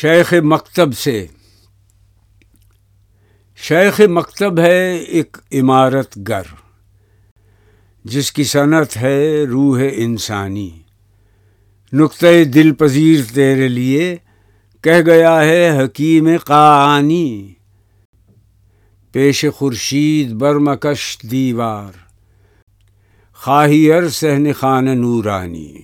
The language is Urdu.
شیخ مکتب سے۔ شیخ مکتب ہے ایک عمارت گر جس کی صنعت ہے روح انسانی۔ نقطۂ دل پذیر تیرے لیے کہہ گیا ہے حکیم قانی۔ پیش خورشید برمکش دیوار، خواہی سہن خان نورانی۔